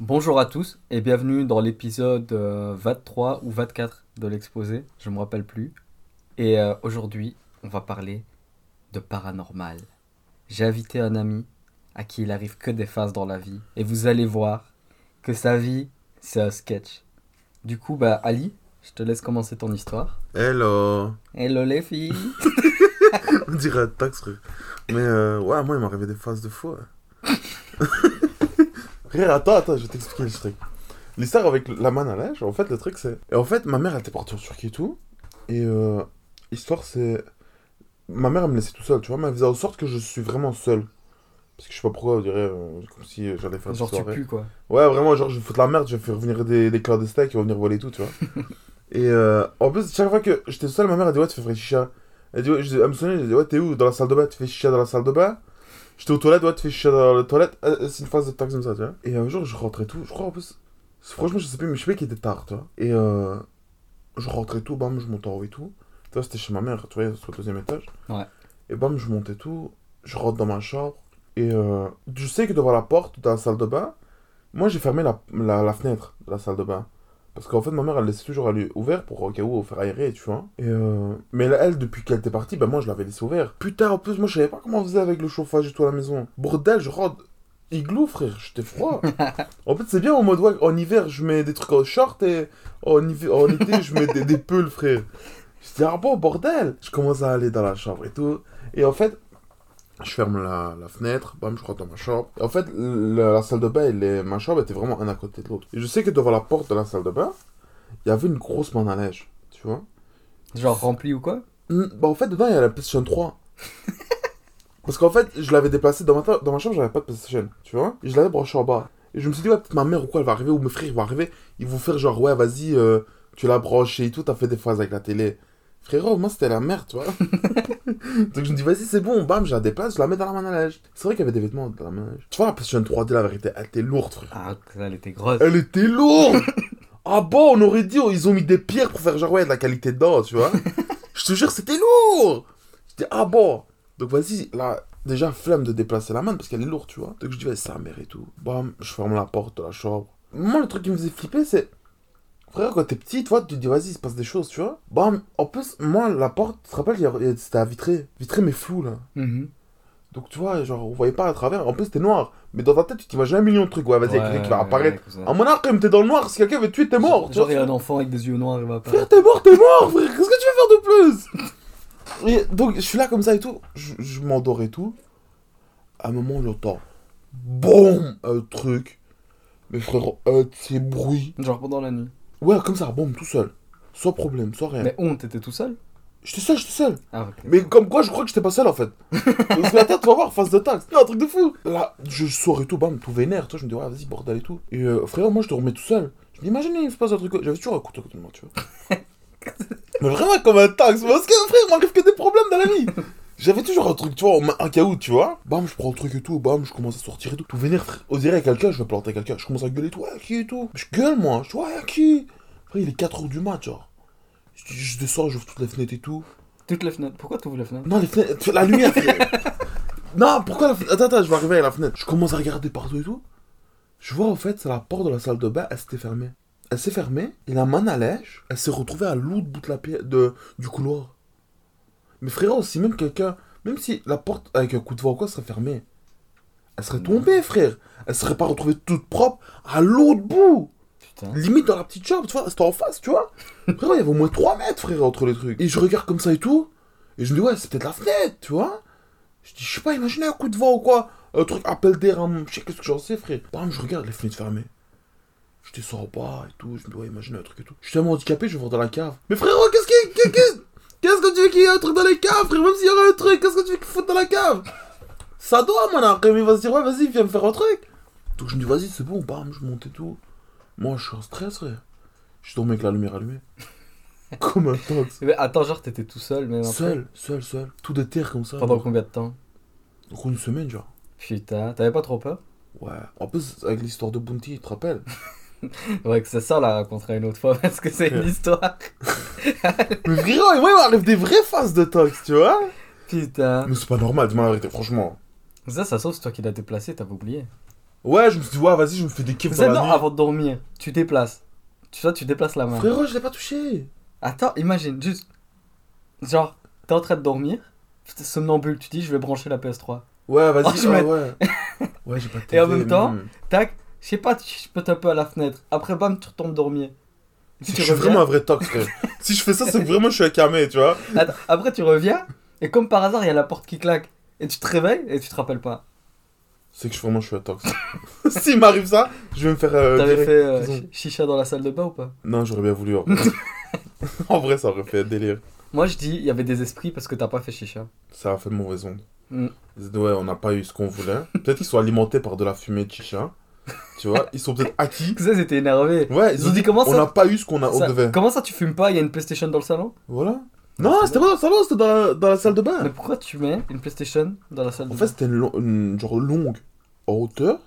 Bonjour à tous et bienvenue dans l'épisode euh, 23 ou 24 de l'exposé, je me rappelle plus. Et euh, aujourd'hui, on va parler de paranormal. J'ai invité un ami à qui il arrive que des phases dans la vie et vous allez voir que sa vie, c'est un sketch. Du coup, bah Ali, je te laisse commencer ton histoire. Hello Hello les filles On dirait un tax, frère. Mais euh, ouais, moi, il arrivé des phases de fou. frère, attends, attends, je vais t'expliquer le truc. L'histoire avec la manne à neige, en fait, le truc, c'est... Et en fait, ma mère, elle était partie en Turquie et tout. Et euh, l'histoire, c'est... Ma mère, elle me laissait tout seul, tu vois, mais elle faisait en sorte que je suis vraiment seul. Parce que je sais pas pourquoi, on dirait, euh, comme si euh, j'allais faire Genre tu pues quoi. Ouais, vraiment, genre, je vais foutre la merde, je vais faire venir des, des clandestins qui vont venir voler tout, tu vois. et euh, en plus, chaque fois que j'étais seul, ma mère, elle dit, ouais, tu fais chicha. Elle, dit, ouais, je, elle me sonnait, elle dit, ouais, t'es où? Dans la salle de bain, tu fais chicha dans la salle de bain? J'étais aux toilettes, ouais, tu fais chicha dans les toilettes. Euh, C'est une phase de taxe comme ça, tu vois. Et un jour, je rentrais tout, je crois en plus. Franchement, je sais plus, mais je sais pas qu'il était tard, tu vois. Et euh, je rentrais tout, bam, je montais en haut et tout. Tu vois, c'était chez ma mère, tu vois, sur le deuxième étage. Ouais. Et bam, je montais tout, je rentre dans ma chambre. Et euh, je sais que devant la porte de la salle de bain, moi j'ai fermé la, la, la fenêtre de la salle de bain. Parce qu'en fait, ma mère elle laissait toujours aller ouvert pour au cas où faire aérer, tu vois. Et euh, Mais là, elle, depuis qu'elle était partie, ben moi je l'avais laissé ouvert. Putain, en plus, moi je savais pas comment on faisait avec le chauffage et tout à la maison. Bordel, je rentre. Igloo, frère, j'étais froid. en fait, c'est bien en mode, ouais, en hiver, je mets des trucs en short et en, hiver, en été, je mets des, des pulls, frère. Je dis, ah bon, bordel. Je commence à aller dans la chambre et tout. Et en fait, je ferme la, la fenêtre, bam, je rentre dans ma chambre. Et en fait, la, la salle de bain et les- ma chambre étaient vraiment un à côté de l'autre. Et je sais que devant la porte de la salle de bain, il y avait une grosse manne à neige, tu vois. Genre rempli ou quoi? Bah, en fait, dedans, il y a la PlayStation 3. Parce qu'en fait, je l'avais déplacé dans ma, dans ma chambre, j'avais pas de PlayStation, tu vois. Et je l'avais branché en bas. Et je me suis dit, ouais, peut-être ma mère ou quoi, elle va arriver, ou mes frères vont arriver. Ils vont faire genre, ouais, vas-y, euh, tu l'as branché et tout, t'as fait des phases avec la télé. Frérot, moi, c'était la merde, tu vois. Donc je me dis, vas-y, c'est bon, bam, je la déplace, je la mets dans la manne à neige. C'est vrai qu'il y avait des vêtements dans la manne à neige. Tu vois, la PlayStation 3D, la vérité, elle était lourde, frère. Ah, elle était grosse. Elle était lourde Ah bon, on aurait dit, oh, ils ont mis des pierres pour faire genre, ouais, de la qualité dedans, tu vois. Je te jure, c'était lourd Je dis, ah bon Donc vas-y, là, déjà, flemme de déplacer la main parce qu'elle est lourde, tu vois. Donc je dis, vas-y, sa mère et tout. Bam, je ferme la porte de la chambre. Moi, le truc qui me faisait flipper, c'est... Frère, quand t'es petit, tu vois, tu te dis, vas-y, il se passe des choses, tu vois. Bam, en plus, moi, la porte, tu te rappelles, c'était à vitré. Vitré, mais flou, là. Mhm. Donc tu vois, genre, on voyait pas à travers. En plus, c'était noir. Mais dans ta tête, tu t'imagines un million de trucs. Ouais, vas-y, il y a quelqu'un qui va apparaître. ouais, comme ça. En mon arc, quand t'es dans le noir, si quelqu'un veut te tuer, t'es mort. tu Genre, vois. il y a un enfant avec des yeux noirs, il va pas. Frère, t'es mort, t'es mort, frère. Qu'est-ce que tu veux faire de plus? Et donc, je suis là comme ça et tout. Je, je m'endors et tout. À un moment, j'entends. Boum Un truc. Mais frère, un bruits. Genre pendant la nuit. Ouais, comme ça, boum, tout seul. Sans problème, sans rien. Mais on, t'étais tout seul? J'étais seul, j'étais seul. Ah. Mais comme quoi, je crois que j'étais pas seul en fait. Parce que la tête, tu vas voir, face de taxe. Non, un truc de fou. Là, je sors et tout, bam, tout vénère. Toi, je me dis, ouais, vas-y, bordel et tout. Et euh, frère, moi, je dormais tout seul. Je me dis, imaginez, il se passe un truc. J'avais toujours un couteau à côté de moi, tu vois. Mais vraiment comme un taxe. Parce que, frère, il m'arrive que des problèmes dans la vie. J'avais toujours un truc, tu vois, un cas où, tu vois. Bam, je prends le truc et tout, bam, je commence à sortir et tout. Tout vénère, frère. On dirait quelqu'un, je vais planter quelqu'un. Je commence à gueuler et tout, ouais, qui et tout. Je gueule, moi. Je dis, ouais, qui? Frère, il est 4h du mat, genre. Je, je descends, j'ouvre toutes les fenêtres et tout. Toutes les fenêtres. Pourquoi t'ouvres les fenêtres? Non, les fenêtres, la lumière, frère. non, pourquoi la fenêtre? Attends, attends, je vais arriver à la fenêtre. Je commence à regarder partout et tout. Je vois, en fait, c'est la porte de la salle de bain, elle s'était fermée. Elle s'est fermée, et la manne à neige, elle s'est retrouvée à l'autre bout de la de, du couloir. Mais frérot, si même quelqu'un, même si la porte avec un coup de vent ou quoi serait fermée, elle serait tombée, frère. Elle serait pas retrouvée toute propre à l'autre bout. Putain. Limite dans la petite chambre, tu vois, c'était en face, tu vois. Frérot, il y avait au moins 3 mètres, frère, entre les trucs. Et je regarde comme ça et tout. Et je me dis, ouais, c'est peut-être la fenêtre, tu vois. Je dis, je sais pas, imaginez un coup de vent ou quoi. Un truc, appel d'air, un- je sais qu'est-ce que j'en sais, frère. Bam, je regarde les fenêtres fermées. Je descends en bas et tout. Je me dis, ouais, imaginez un truc et tout. Je suis tellement handicapé, je vais voir dans la cave. Mais frérot, qu'est-ce qu'il qu'est- qu'est- Qu'est-ce que tu veux qu'il y ait un truc dans les caves, frère? Même s'il y aurait un truc, qu'est-ce que tu veux qu'il foute dans la cave? Ça doit, mon arc. Il va se dire, ouais, vas-y, viens me faire un truc. Donc je me dis, vas-y, c'est bon, bam, je monte et tout. Moi, je suis en stress, frère. Je dormais avec la lumière allumée. Comme un tox. Mais attends, genre t'étais tout seul, même après Seul, seul, seul. Tout de terre comme ça. Pendant combien de temps? Donc une semaine, genre. Putain, t'avais pas trop peur? Ouais. En plus, avec l'histoire de Bounty, tu te rappelles? Ouais, que c'est ça la raconterait une autre fois parce que c'est une Ouais. histoire. Mais frérot, il m'arrive des vraies phases de tox, tu vois Putain. Mais c'est pas normal, dis-moi la vérité, franchement. Ça, ça sauve, c'est toi qui l'as déplacé, t'avais oublié. Ouais, je me suis dit, ouais, vas-y, je me fais des kiffs C'est dans la non, nuit. avant de dormir, tu déplaces. Tu vois, tu déplaces la main. Frérot, je l'ai pas touché. Attends, imagine, juste. Genre, t'es en train de dormir, t'es somnambule, tu dis je vais brancher la PS3. Ouais, vas-y, Oh, je mets- ouais. Ouais, j'ai pas de Et en même temps. Tac, je sais pas, tu chipotes un peu à la fenêtre. Après, bam, tu retombes dormir. Tu que je suis reviens- vraiment un vrai tox, frère. si je fais ça, c'est que vraiment je suis un camé, tu vois. Attends, après, tu reviens, et comme par hasard, il y a la porte qui claque. Et tu te réveilles, et tu te rappelles pas. C'est que je, vraiment je suis un tox. S'il m'arrive ça, je vais me faire. euh, T'avais fait euh, chicha dans la salle de bain ou pas? Non, j'aurais bien voulu. En vrai. en vrai, ça aurait fait délire. Moi, je dis, il y avait des esprits parce que t'as pas fait chicha. Ça a fait de mauvaise onde. Mm. Ouais, on n'a pas eu ce qu'on voulait. Peut-être qu'ils sont alimentés par de la fumée de chicha. Tu vois, ils sont peut-être acquis. Ça, c'était énervé. Ouais, Ils ont dit comment on ça- n'a pas eu ce qu'on a, on Ça- devait. Comment ça, tu fumes pas Il y a une PlayStation dans le salon? Voilà. Non, c'était pas dans le salon, c'était dans la, dans la salle de bain. Mais pourquoi tu mets une PlayStation dans la salle de En bain? fait, c'était une, lo- une genre longue en hauteur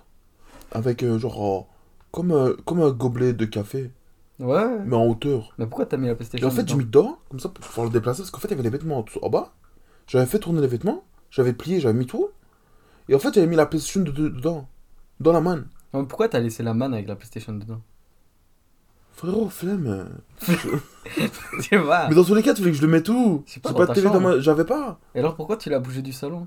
avec euh, genre euh, comme un, comme un gobelet de café, Ouais. mais en hauteur. Mais pourquoi t'as mis la Et PlayStation en fait, j'ai mis dedans, comme ça, pour pouvoir le déplacer, parce qu'en fait, il y avait les vêtements en, dessous- en bas. J'avais fait tourner les vêtements, j'avais plié, j'avais mis tout. Et en fait, j'avais mis la PlayStation de- de- dedans, dans la manne. Mais pourquoi t'as laissé la manne avec la PlayStation dedans? Frérot, flemme. Tu vois Mais dans tous les cas, tu voulais que je le mette où? Pas, J'ai dans pas de télé dans ma. J'avais pas. Et alors pourquoi tu l'as bougé du salon?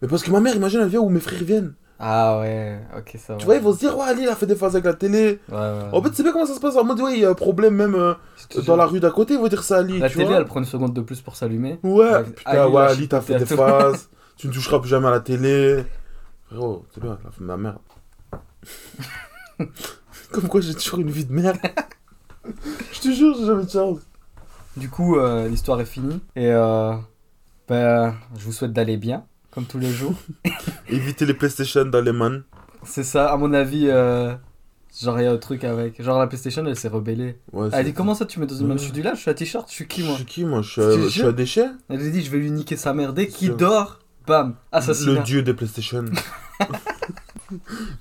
Mais parce que ma mère, imagine, elle vient où mes frères viennent. Ah ouais, ok, ça va. Tu vois, ils vont se dire, ouais, Ali, il a fait des phases avec la télé. Ouais, ouais. En fait, c'est bien comment ça se passe. En mode, ouais, il y a un problème même euh, dans la rue d'à côté, ils vont dire ça Ali. La tu télé, vois. elle prend une seconde de plus pour s'allumer. Ouais, putain, Ali, ouais, Ali, t'as fait des phases. tu ne toucheras plus jamais à la télé. Frérot, c'est bien, la ma merde. Comme quoi, j'ai toujours une vie de merde. Je te jure, j'ai jamais de chance. Du coup, euh, l'histoire est finie. Et euh, ben, je vous souhaite d'aller bien, comme tous les jours. Éviter les PlayStation dans les man. C'est ça, à mon avis. euh, Genre, il y a un truc avec. Genre, la PlayStation, elle s'est rebellée. Ouais, Elle a dit Comment ça, tu mets dans une main. Je suis du là, je suis à t-shirt, je suis qui Je moi suis qui, moi? Je suis, Je un- je suis déchet Elle a dit Je vais lui niquer sa mère. Dès qu'il dort, bam, assassinat. Le dieu des PlayStation.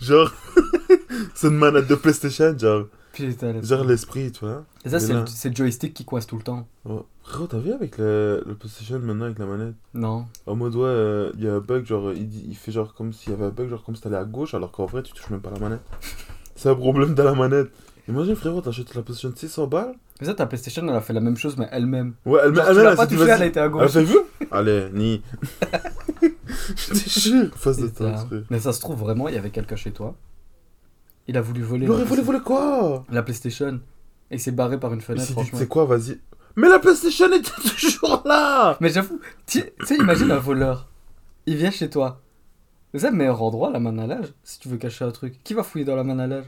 genre, c'est une manette de PlayStation, genre, Putain, genre l'esprit, tu vois. Et ça, c'est là. le, joystick qui coince tout le temps. Ouais. Frérot, t'as vu avec le, le PlayStation maintenant avec la manette? Non. En mode, ouais, euh, il y a un bug, genre, il, fait genre comme s'il y avait un bug, genre comme si t'allais à gauche, alors qu'en vrai, tu touches même pas la manette. C'est un problème de la manette. Imagine, frérot, t'achètes la PlayStation 600 balles. Mais ça, ta PlayStation, elle a fait la même chose, mais elle-même. Ouais, elle, Genre, elle, elle, l'as elle pas touché, elle a été à Elle gauche. fait vu? Allez, ni. Face de. Mais ça se trouve vraiment, il y avait quelqu'un chez toi. Il a voulu voler. Il aurait la voulu voler quoi? La PlayStation. Et il s'est barré par une fenêtre, sais quoi, vas-y. Mais la PlayStation était toujours là Mais j'avoue, tu sais, imagine un voleur. Il vient chez toi. C'est le meilleur endroit, la manalage, si tu veux cacher un truc. Qui va fouiller dans la manalage?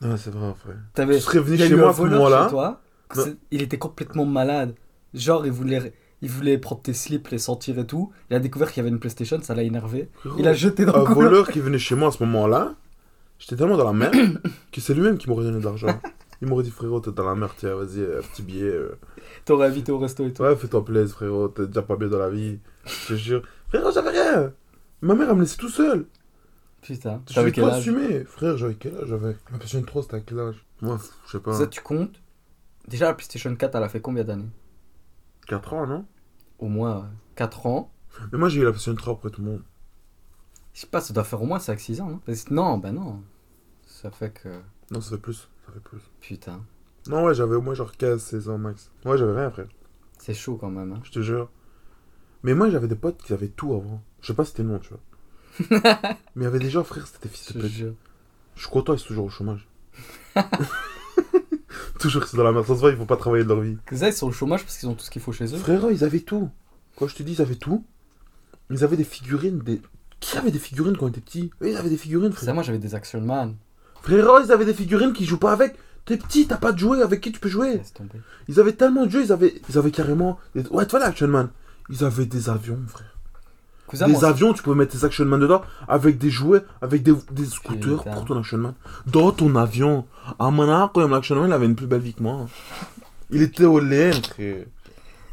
Ah, c'est vrai, frère. T'avais Tu serais venu chez moi un à ce moment-là. c'est- Il était complètement malade. Genre, il voulait, il voulait prendre tes slips, les sentir et tout. Il a découvert qu'il y avait une PlayStation, ça l'a énervé. Il a jeté dans un le couloir. voleur qui venait chez moi à ce moment-là, j'étais tellement dans la merde que c'est lui-même qui m'aurait donné de l'argent. Il m'aurait dit, frérot, t'es dans la merde, tiens, vas-y, un petit billet. euh. T'aurais invité au resto et tout. Ouais, fais-toi plaisir, frérot, t'es déjà pas bien dans la vie. Je te jure. Frérot, j'avais rien Ma mère, elle me laissait tout seul. Putain. Je T'avais vais quel pas âge? assumer. Frère, j'avais quel âge? J'avais La PlayStation 3, c'était à quel âge? Moi, je sais pas. Ça, tu comptes? Déjà, la PlayStation 4, elle a fait combien d'années? 4 ans, non? Au moins euh, 4 ans. Mais moi, j'ai eu la PlayStation 3 après tout le monde. Je sais pas, ça doit faire au moins 5-6 ans, non? Non, bah non. Ça fait que. Non, ça fait plus. Ça fait plus. Putain. Non, ouais, j'avais au moins genre 15, 16 ans max. Ouais, j'avais rien, frère. C'est chaud quand même. Hein. Je te jure. Mais moi, j'avais des potes qui avaient tout avant. Je sais pas si c'était le nom, tu vois. Mais il y avait des gens, frère, c'était fils Je de te pute. jure. Je suis content, ils sont toujours au chômage. toujours, c'est dans la merde. Ça se voit, ils vont pas travailler de leur vie. Que ça, ils sont au chômage parce qu'ils ont tout ce qu'il faut chez eux. Frérot, ils avaient tout. Quand je te dis, ils avaient tout. Ils avaient des figurines. Des... Qui avait des figurines quand on était petit? Ils avaient des figurines, Ça, frère. moi, j'avais des Action Man. Frérot, ils avaient des figurines qui jouent pas avec. T'es petit, t'as pas de jouets avec qui tu peux jouer? Laisse tomber. Ils avaient tellement de jeux, ils avaient, ils avaient carrément. des- Ouais, tu vois, les Action Man. Ils avaient des avions, frère. Cousin, des moi, avions, tu pouvais mettre tes Action Man dedans avec des jouets, avec des, des scooters Putain. pour ton Action Man. Dans ton avion. Ah, maintenant, quand même, l'Action Man, il avait une plus belle vie que moi. Il était au frère.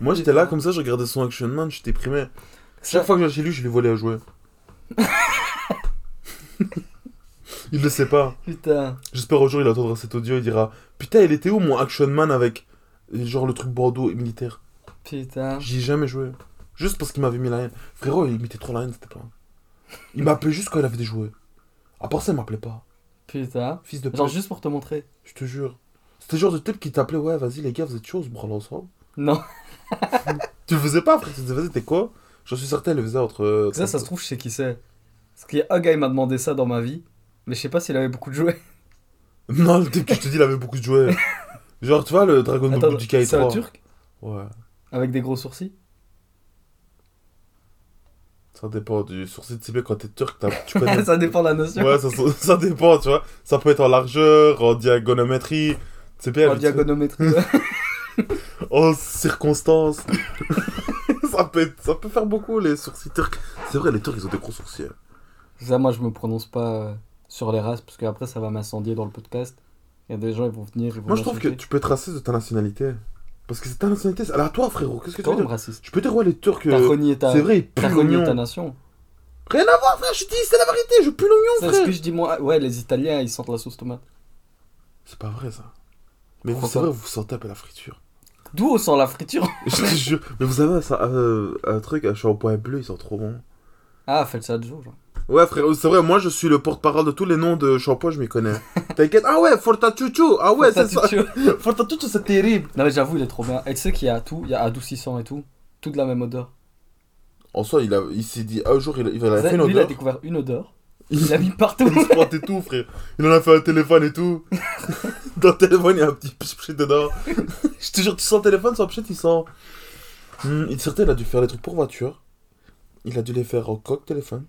Moi, j'étais là, comme ça, je regardais son Action Man, je déprimais. ça- Chaque fois que j'allais chez lui, je lui volais à jouer. il le sait pas. Putain. J'espère un jour il entendra cet audio, il dira Putain, il était où mon Action Man avec genre le truc Bordeaux et militaire? Putain. J'y ai jamais joué. Juste parce qu'il m'avait mis la haine. Frérot, il mettait trop la haine, c'était pas. Il m'appelait juste quand il avait des jouets. À part ça, il m'appelait pas. Putain. Fils de Genre pute, juste pour te montrer. je te jure. C'était le genre de type qui t'appelait, ouais, vas-y les gars, vous êtes chaud, on se branle ensemble. Non. Tu le faisais pas, frère, tu te disais, vas-y, t'es quoi? J'en suis certain, il le faisait entre. euh, Ça, ça se trouve, je sais qui c'est. Parce qu'il y a un gars, il m'a demandé ça dans ma vie. Mais je sais pas s'il avait beaucoup de jouets. Non, le type que je te dis, il avait beaucoup de jouets. genre, tu vois, le Dragon Ball Budokai c'est un 3. turc Ouais. Avec des gros sourcils Ça dépend du sourcil de ciblé quand t'es turc, tu connais. Ça dépend de la notion. ouais, ça, ça dépend, tu vois. Ça peut être en largeur, en diagonométrie. C'est bien. en diagonométrie. En circonstances. ça, peut être- ça peut faire beaucoup, les sourcils turcs. C'est vrai, les turcs, ils ont des gros sourcils. hein. ça, moi, je me prononce pas euh, sur les races. Parce qu'après, ça va m'incendier dans le podcast. Il y a des gens, ils vont venir. Ils vont Moi, je trouve que tu peux être raciste de ta nationalité. Parce que c'est ta nationalité. c'est- Alors, toi, frérot, qu'est-ce que tu veux raciste. Je peux dire, ouais, les Turcs. T'as euh, renié ta. C'est vrai, ils T'as puent renié ta nation. Rien à voir, frère, je dis, c'est la vérité, je pue l'oignon, C'est ce frère. que je dis, moi. Ouais, les Italiens, ils sentent la sauce tomate. C'est pas vrai, ça. Mais vous, c'est vrai, vous sentez un peu la friture. D'où on sent la friture je te jure. Mais vous avez ça, euh, un truc, un shampoing bleu, ils sont trop bons. Ah, faites ça de jour, genre. Ouais, frère, c'est vrai, moi, je suis le porte-parole de tous les noms de shampoing, je m'y connais. T'inquiète. Ah ouais, Fortatuccio. Ah ouais, c'est ça. C'est terrible. Non, mais j'avoue, il est trop bien. Et tu sais qu'il y a tout, il y a adoucissant et tout. Tout de la même odeur. En soi, il, a, il s'est dit, un jour, il, il a fait une lui, il a odeur. découvert une odeur. Il, l'a mis partout. il se tout, frère. Il en a fait un téléphone et tout. Dans le téléphone, il y a un petit pchit dedans. Je te jure, tu sens le téléphone, son pchit, il sent. Hmm, il certain, il a dû faire des trucs pour voiture. Il a dû les faire en coque téléphone.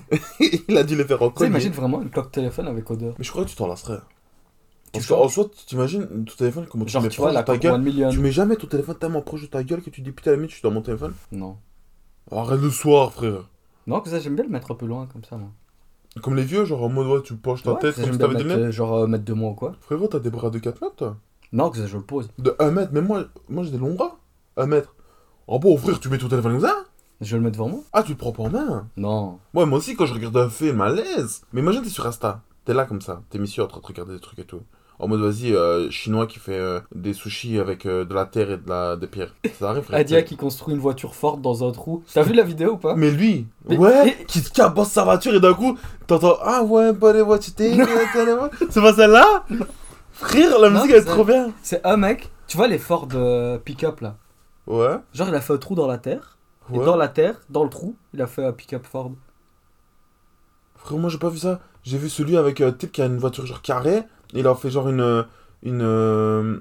il a dû les faire en collier. imagine vraiment une cloque téléphone avec odeur. Mais je crois que tu t'en lasserais. Parce Tu qu'en soi, tu t'imagines ton téléphone, comment tu Genre, mets tu vois, proche la de ta gueule. Million. Tu mets jamais ton téléphone tellement proche de ta gueule que tu dis putain, à la limite, je suis dans mon téléphone. Non. Arrête le soir, frère. Non, que ça, j'aime bien le mettre un peu loin, comme ça, moi. Comme les vieux, genre en mode ouais, tu penches ta Ouais, tête ça, comme j'aime si bien t'avais des mettre, lunettes. euh, genre, euh, mettre de moi ou quoi. Frérot, t'as des bras de 4 mètres, toi Non, que ça, je le pose. De 1 mètre, mais moi, moi j'ai des longs bras. 1 mètre. Oh bon, frère, tu mets ton téléphone comme ça Je vais le mettre devant moi Ah, tu le prends pas en main Non. Ouais, moi aussi, quand je regarde un film, à l'aise. Mais imagine, t'es sur Insta. T'es là comme ça. T'es mis sur en train de regarder des trucs et tout. En mode, vas-y, euh, chinois qui fait euh, des sushis avec euh, de la terre et de la, des pierres. Ça arrive, frère. Adia qui construit une voiture forte dans un trou. T'as vu la vidéo ou pas? Mais lui, Mais- ouais, qui cabosse sa voiture et d'un coup, t'entends Ah ouais, bonne voiture, t'es. C'est pas celle-là? Frère, la Non, musique elle est c'est- trop bien. C'est un mec, tu vois les Ford euh, pick-up là Ouais, Genre, il a fait un trou dans la terre. Et dans la terre, dans le trou, il a fait un pick-up Ford. Frère, moi j'ai pas vu ça. J'ai vu celui avec un type qui a une voiture genre carrée. Il a fait genre une. Une. euh,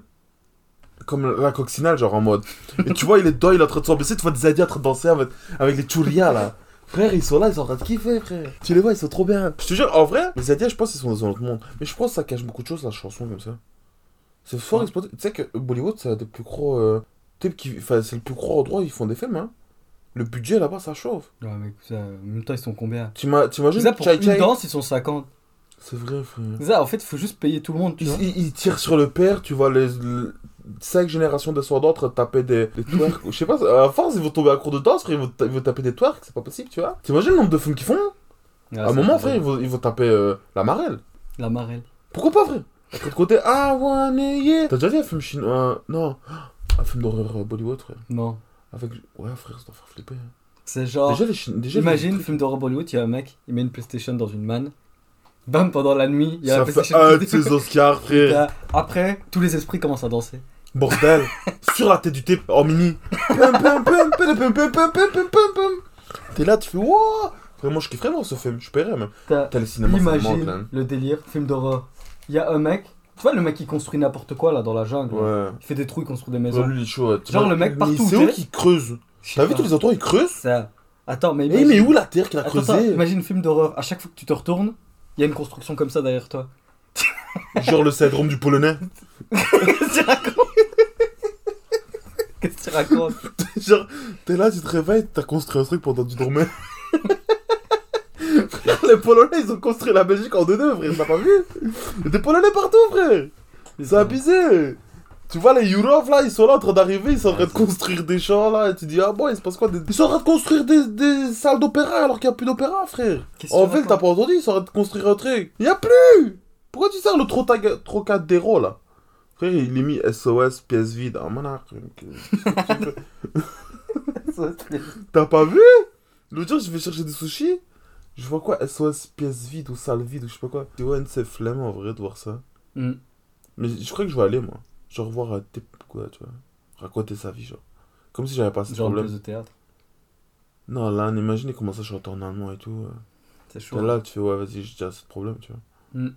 Comme la coccinelle, genre en mode. Et tu vois, il est dedans, il est en train de s'embêter. Tu vois des Asiats en train de danser avec, avec les chouria là. Frère, ils sont là, ils sont en train de kiffer, frère. Tu les vois, ils sont trop bien. Je te jure, en vrai, les Asiats, je pense qu'ils sont dans un autre monde. Mais je pense que ça cache beaucoup de choses, la chanson comme ça. C'est fort Ouais. exploité. Tu sais que Bollywood, c'est des plus gros. euh, qui. Enfin, c'est le plus gros endroit où ils font des films, hein. Le budget là-bas, ça chauffe. Ouais, mais ça, en même temps, ils sont combien? T'ima- T'imagines Ça, pour Chai une Chai danse, ils sont 50. C'est vrai, frère. Ça, en fait, il faut juste payer tout le monde, tu Il, vois. il- il tire sur le père, tu vois, les, les cinq générations descendants en train de taper des, des twerks. Je sais pas, à force, ils vont tomber à court de danse, frère, ils vont, ils vont taper des twerks, c'est pas possible, tu vois. T'imagines le nombre de films qu'ils font? Ah, À un moment, frère, ils vont, ils vont taper euh, la marelle. La marelle. Pourquoi pas, frère? Après de côté, ah, ouais, yeah. T'as déjà vu un film chinois? Euh, Non, un film d'horreur euh, Bollywood, frère. Non. Avec... Ouais, frère, ça doit faire flipper. Hein. C'est genre. Imagine, film d'horreur Bollywood, il y a un mec, il met une PlayStation dans une manne. Bam, pendant la nuit, il y a ça PlayStation. Fait un de ses Oscars, frère. Après, tous les esprits commencent à danser. Bordel, sur la tête du thé en mini. T'es là, tu fais wow Vraiment, je kifferais voir ce film, je paierais même. T'as le cinéma, imagine ça le délire, film d'horreur. Il y a un mec, tu vois le mec qui construit n'importe quoi là dans la jungle. Ouais. Il fait des trous, il construit des Ouais, maisons. lui, il est chaud. tu Genre, le mec, partout C'est où qu'il creuse T'as vu tous les endroits, il creuse Ça. Attends, mais Eh, imagine. mais où la terre qu'il a Attends, attends, creusé imagine film d'horreur. À chaque fois que tu te retournes, il y a une construction comme ça derrière toi. Genre le syndrome du polonais. Qu'est-ce que tu racontes? Qu'est-ce que tu racontes? Genre, t'es là, tu te réveilles, t'as construit un truc pendant que tu dormais. Les Polonais, ils ont construit la Belgique en deux-deux, frère, t'as pas vu? Il y a des Polonais partout, frère. C'est abusé Tu vois, les Yourov, là, ils sont là en train d'arriver, ils sont en train de construire des champs, là, et tu dis, ah bon, il se passe quoi des- Ils sont en train de construire des, des salles d'opéra alors qu'il n'y a plus d'opéra, frère. En ville, t'as pas entendu, ils sont en train de construire un truc. Il y a plus! Pourquoi tu sers le Trotaga- Trocadéro, là? Frère, il est mis SOS, pièce vide. Ah, monarque. T'as pas vu? L'autre jour, je vais chercher des sushis. Je vois quoi SOS pièce vide ou salle vide ou je sais pas quoi. Tu vois, c'est flemme en vrai de voir ça. Hmm. Mais je crois que je vais aller, moi. Genre voir euh, tes- quoi, tu vois. Raconter sa vie, genre. Comme si j'avais pas ce Genre problème. pièce de théâtre. Non, là, imagine comment ça chante en allemand et tout. euh. C'est T'es chaud. là, tu fais, ouais, vas-y, j'ai déjà assez de problème, tu vois. Hmm.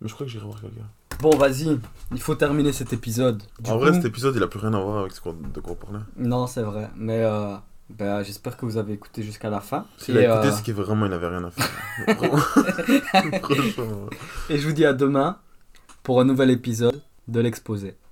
Mais je crois que j'irai voir quelqu'un. Bon, vas-y, il faut terminer cet épisode. Du en vrai, cet épisode, il a plus rien à voir avec ce qu'on, de quoi on parlait. Non, c'est vrai. Mais euh, ben, j'espère que vous avez écouté jusqu'à la fin. S'il a écouté, euh, c'est qu'il vraiment, il avait rien à faire. Et je vous dis à demain pour un nouvel épisode de l'exposé.